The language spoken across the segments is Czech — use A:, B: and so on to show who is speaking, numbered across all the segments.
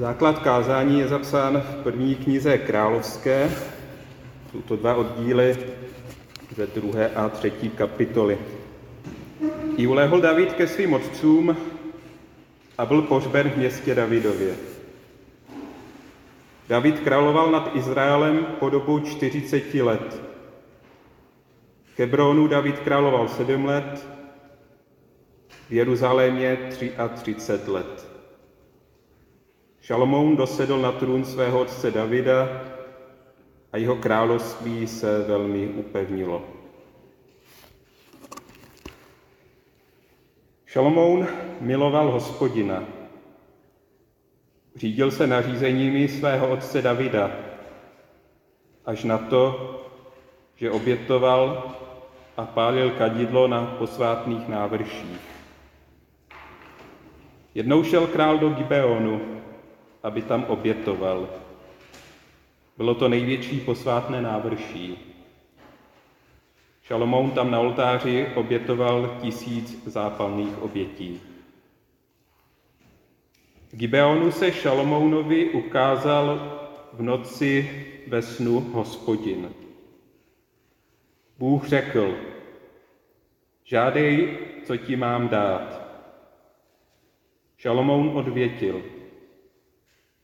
A: Základ kázání je zapsán v první knize Královské. Jsou to dva oddíly ze druhé a třetí kapitoly. I ulehl David ke svým otcům a byl pohřben v městě Davidově. David královal nad Izraelem po dobu 40 let. V Hebronu David královal 7 let, v Jeruzalémě 33 let. Šalomoun dosedl na trůn svého otce Davida a jeho království se velmi upevnilo. Šalomoun miloval hospodina. Řídil se nařízeními svého otce Davida, až na to, že obětoval a pálil kadidlo na posvátných návrších. Jednou šel král do Gibeonu, aby tam obětoval. Bylo to největší posvátné návrší. Šalomoun tam na oltáři obětoval tisíc zápalných obětí. Gibeonu se Šalomounovi ukázal v noci ve snu hospodin. Bůh řekl, žádej, co ti mám dát. Šalomoun odvětil,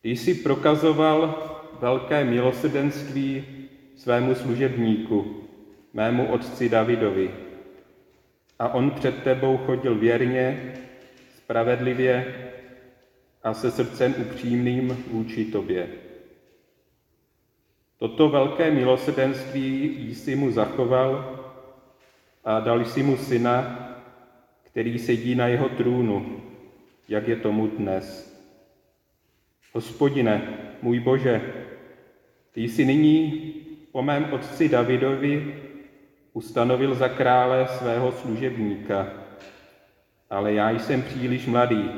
A: ty jsi prokazoval velké milosrdenství svému služebníku, mému otci Davidovi. A on před tebou chodil věrně, spravedlivě a se srdcem upřímným vůči tobě. Toto velké milosrdenství jsi mu zachoval a dal jsi mu syna, který sedí na jeho trůnu, jak je tomu dnes. Hospodine, můj Bože, ty jsi nyní po mém otci Davidovi ustanovil za krále svého služebníka, ale já jsem příliš mladý,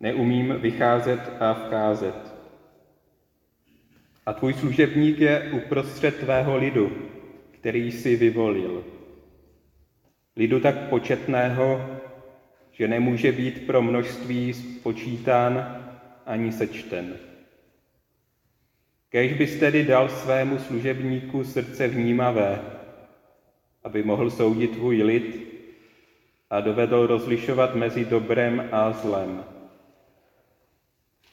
A: neumím vycházet a vcházet. A tvůj služebník je uprostřed tvého lidu, který jsi vyvolil. Lidu tak početného, že nemůže být pro množství spočítán ani sečten. Kež bys tedy dal svému služebníku srdce vnímavé, aby mohl soudit tvůj lid a dovedl rozlišovat mezi dobrem a zlem.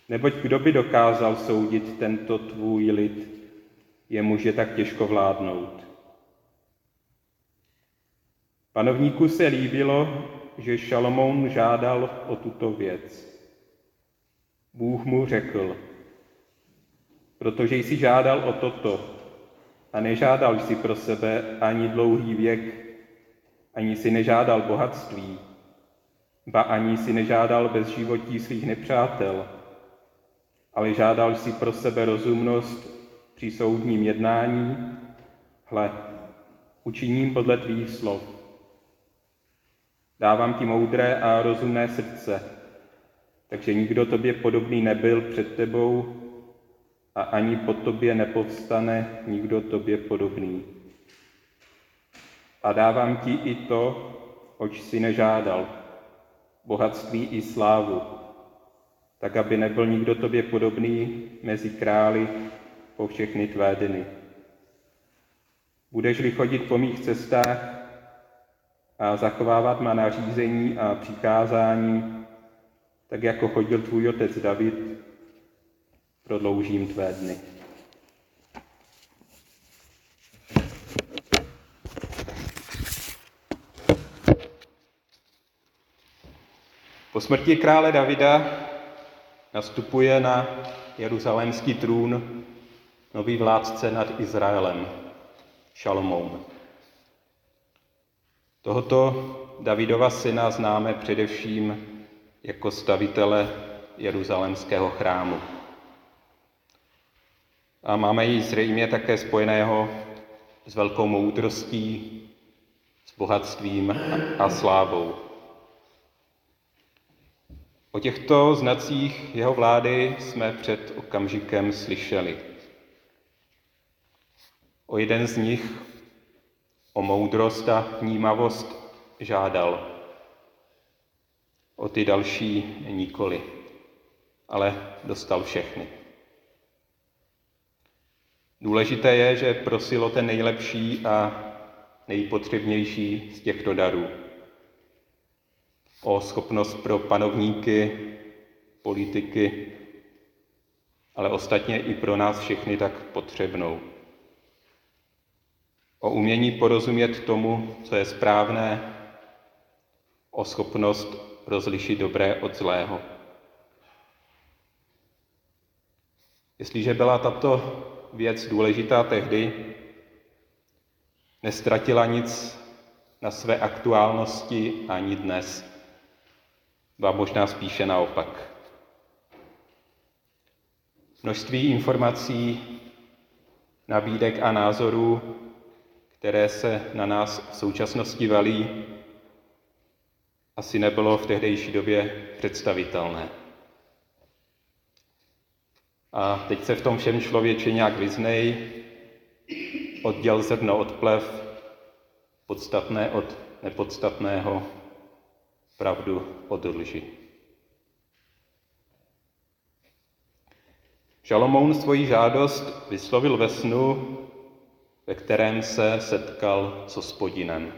A: Neboť kdo by dokázal soudit tento tvůj lid, je tak těžko vládnout. Panovníku se líbilo, že Šalomoun žádal o tuto věc. Bůh mu řekl, protože jsi žádal o toto a nežádal jsi pro sebe ani dlouhý věk, ani si nežádal bohatství, ba ani si nežádal bez životí svých nepřátel, ale žádal si pro sebe rozumnost při soudním jednání, hle, učiním podle tvých slov. Dávám ti moudré a rozumné srdce, takže nikdo tobě podobný nebyl před tebou a ani po tobě nepovstane nikdo tobě podobný. A dávám ti i to, oč si nežádal, bohatství i slávu, tak aby nebyl nikdo tobě podobný mezi králi po všechny tvé dny. Budeš-li chodit po mých cestách a zachovávat má nařízení a přikázání, tak jako chodil tvůj otec David, prodloužím tvé dny. Po smrti krále Davida nastupuje na jeruzalémský trůn nový vládce nad Izraelem, Šalomoun. Tohoto Davidova syna známe především jako stavitele jeruzalémského chrámu. A máme ji zřejmě také spojeného s velkou moudrostí, s bohatstvím a slávou. O těchto znacích jeho vlády jsme před okamžikem slyšeli. O jeden z nich, o moudrost a vnímavost, žádal o ty další nikoli. ale dostal všechny. Důležité je, že prosil o ten nejlepší a nejpotřebnější z těchto darů. O schopnost pro panovníky, politiky, ale ostatně i pro nás všechny tak potřebnou. O umění porozumět tomu, co je správné, o schopnost rozlišit dobré od zlého. Jestliže byla tato věc důležitá tehdy, nestratila nic na své aktuálnosti ani dnes, ba možná spíše naopak. Množství informací, nabídek a názorů, které se na nás v současnosti valí, asi nebylo v tehdejší době představitelné. A teď se v tom všem člověče nějak vyznej, odděl zrno od plev, podstatné od nepodstatného, pravdu od lži. Šalomoun svoji žádost vyslovil ve snu, ve kterém se setkal s hospodinem.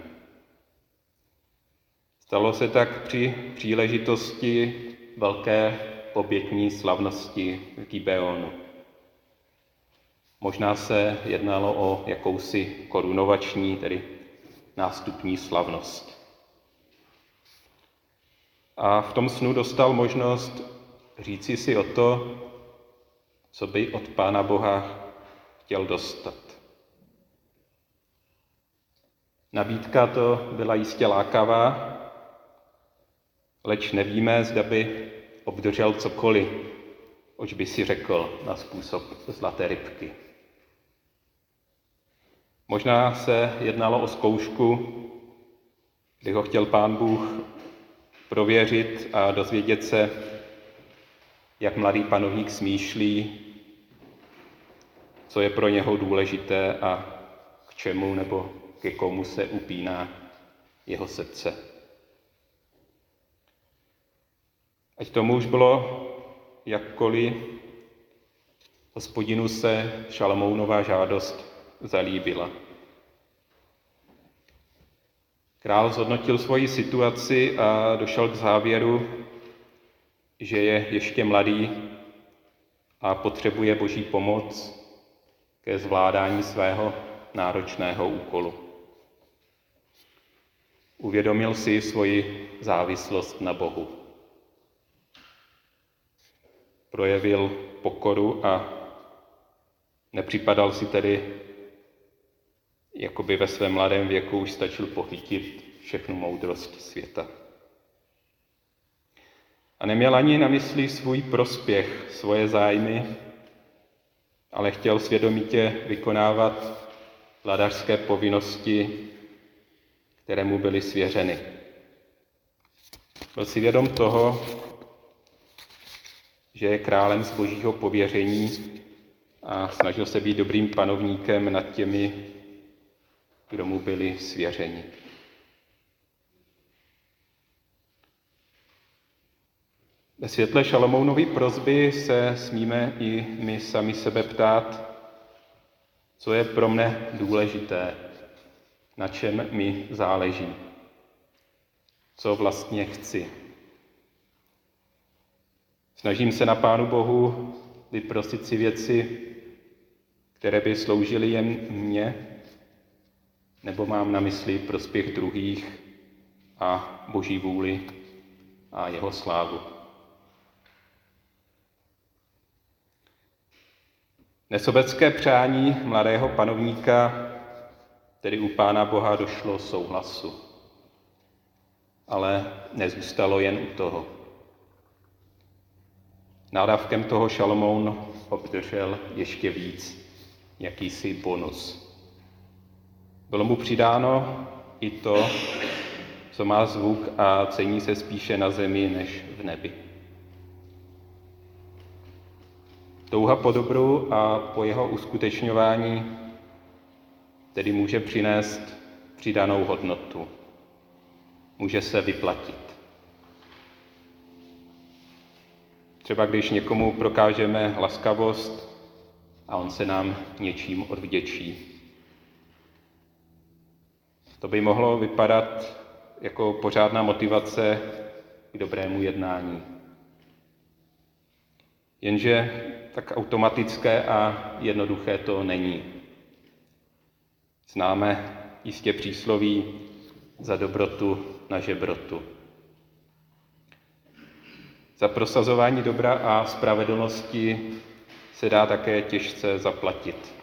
A: Stalo se tak při příležitosti velké obětní slavnosti v Gibeonu. Možná se jednalo o jakousi korunovační, tedy nástupní slavnost. A v tom snu dostal možnost říci si o to, co by od Pána Boha chtěl dostat. Nabídka to byla jistě lákavá, leč nevíme, zda by obdržel cokoliv, oč by si řekl na způsob zlaté rybky. Možná se jednalo o zkoušku, kdy ho chtěl pán Bůh prověřit a dozvědět se, jak mladý panovník smýšlí, co je pro něho důležité a k čemu nebo ke komu se upíná jeho srdce. Ať tomu už bylo jakkoliv, hospodinu se Šalamounová žádost zalíbila. Král zhodnotil svoji situaci a došel k závěru, že je ještě mladý a potřebuje boží pomoc ke zvládání svého náročného úkolu. Uvědomil si svoji závislost na Bohu. Projevil pokoru a nepřipadal si tedy, jako by ve svém mladém věku už stačil pochytit všechnu moudrost světa. A neměl ani na mysli svůj prospěch, svoje zájmy, ale chtěl svědomitě vykonávat vladařské povinnosti, které mu byly svěřeny. Byl si vědom toho, že je králem z božího pověření a snažil se být dobrým panovníkem nad těmi, kdo mu byli svěřeni. Ve světle Šalomounovy prozby se smíme i my sami sebe ptát, co je pro mne důležité, na čem mi záleží, co vlastně chci. Snažím se na Pánu Bohu vyprosit si věci, které by sloužily jen mně, nebo mám na mysli prospěch druhých a Boží vůli a jeho slávu. Nesobecké přání mladého panovníka tedy u Pána Boha došlo souhlasu. Ale nezůstalo jen u toho. Nádavkem toho Šalomoun obdržel ještě víc, jakýsi bonus. Bylo mu přidáno i to, co má zvuk a cení se spíše na zemi než v nebi. Touha po dobru a po jeho uskutečňování tedy může přinést přidanou hodnotu. Může se vyplatit. Třeba když někomu prokážeme laskavost a on se nám něčím odvděčí. To by mohlo vypadat jako pořádná motivace k dobrému jednání. Jenže tak automatické a jednoduché to není. Známe jistě přísloví za dobrotu na žebrotu. Za prosazování dobra a spravedlnosti se dá také těžce zaplatit.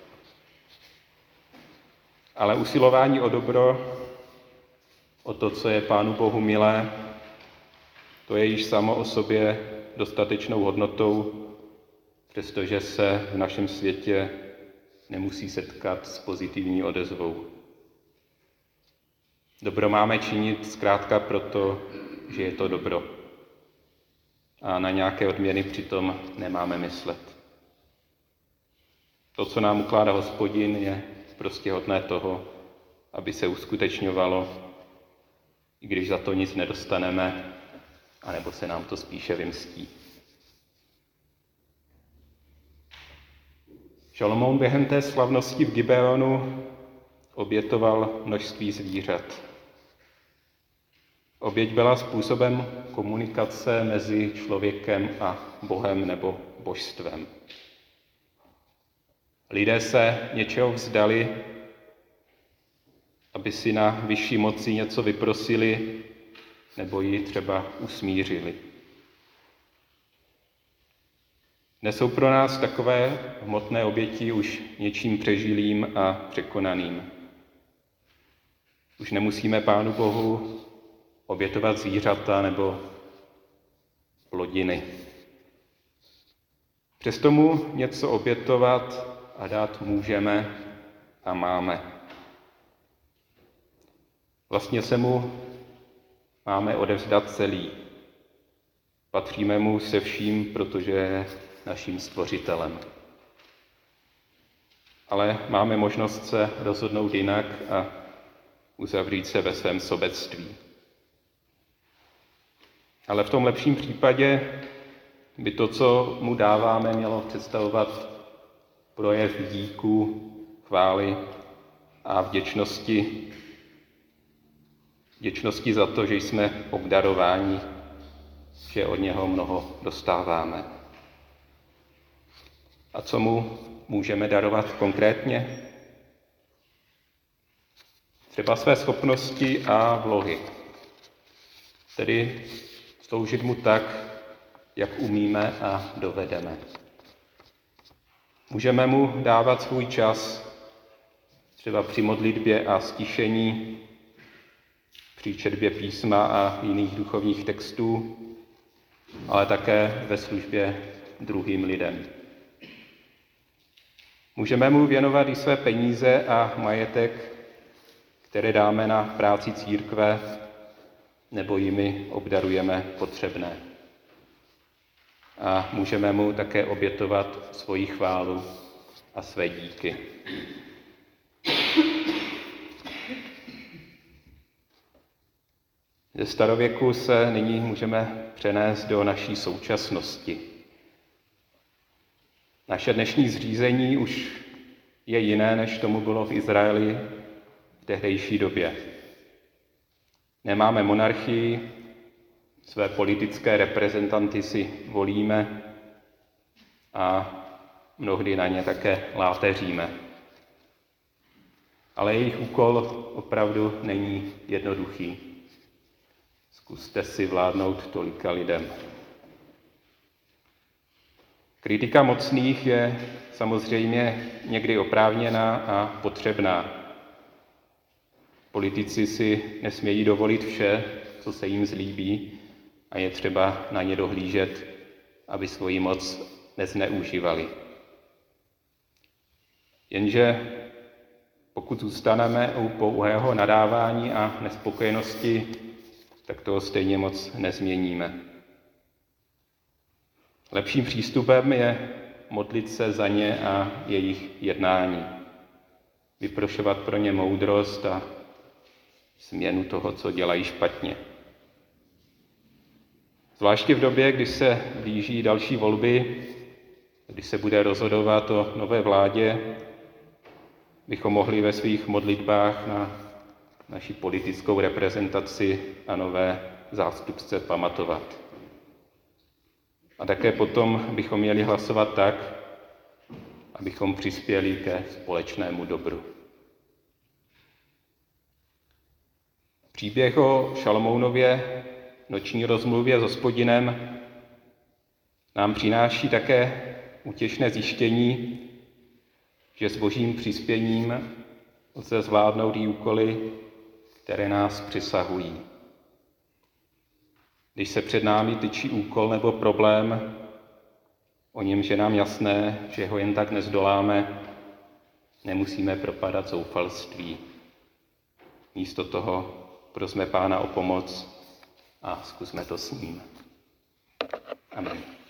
A: Ale usilování o dobro, o to, co je Pánu Bohu milé, to je již samo o sobě dostatečnou hodnotou, přestože se v našem světě nemusí setkat s pozitivní odezvou. Dobro máme činit zkrátka proto, že je to dobro. A na nějaké odměny přitom nemáme myslet. To, co nám ukládá hospodin, je prostě hodné toho, aby se uskutečňovalo, i když za to nic nedostaneme, anebo se nám to spíše vymstí. Šalomoun během té slavnosti v Gibeonu obětoval množství zvířat. Oběť byla způsobem komunikace mezi člověkem a Bohem nebo božstvem. Lidé se něčeho vzdali, aby si na vyšší moci něco vyprosili nebo ji třeba usmířili. Nesou pro nás takové hmotné oběti už něčím přežilým a překonaným. Už nemusíme Pánu Bohu obětovat zvířata nebo plodiny. Přesto mu něco obětovat a dát můžeme a máme. Vlastně se mu máme odevzdat celý. Patříme mu se vším, protože je naším stvořitelem. Ale máme možnost se rozhodnout jinak a uzavřít se ve svém sobectví. Ale v tom lepším případě by to, co mu dáváme, mělo představovat projev díku, chvály a vděčnosti. Vděčnosti za to, že jsme obdarováni, že od něho mnoho dostáváme. A co mu můžeme darovat konkrétně? Třeba své schopnosti a vlohy. Tedy sloužit mu tak, jak umíme a dovedeme. Můžeme mu dávat svůj čas, třeba při modlitbě a stišení, při četbě písma a jiných duchovních textů, ale také ve službě druhým lidem. Můžeme mu věnovat i své peníze a majetek, které dáme na práci církve, nebo jimi obdarujeme potřebné. A můžeme mu také obětovat svoji chválu a své díky. Ze starověku se nyní můžeme přenést do naší současnosti. Naše dnešní zřízení už je jiné, než tomu bylo v Izraeli v tehdejší době. Nemáme monarchii, své politické reprezentanty si volíme a mnohdy na ně také láteříme. Ale jejich úkol opravdu není jednoduchý. Zkuste si vládnout tolika lidem. Kritika mocných je samozřejmě někdy oprávněná a potřebná. Politici si nesmějí dovolit vše, co se jim zlíbí, a je třeba na ně dohlížet, aby svoji moc nezneužívali. Jenže pokud zůstaneme u pouhého nadávání a nespokojenosti, tak toho stejně moc nezměníme. Lepším přístupem je modlit se za ně a jejich jednání. Vyprošovat pro ně moudrost a změnu toho, co dělají špatně. Zvláště v době, kdy se blíží další volby, kdy se bude rozhodovat o nové vládě, bychom mohli ve svých modlitbách na naši politickou reprezentaci a nové zástupce pamatovat. A také potom bychom měli hlasovat tak, abychom přispěli ke společnému dobru. Příběh o Šalmounově noční rozmluvě s hospodinem nám přináší také útěšné zjištění, že s božím přispěním lze zvládnout i úkoly, které nás přisahují. Když se před námi tyčí úkol nebo problém, o němž je nám jasné, že ho jen tak nezdoláme, nemusíme propadat zoufalství. Místo toho prosme Pána o pomoc a zkusme to s ním. Amen.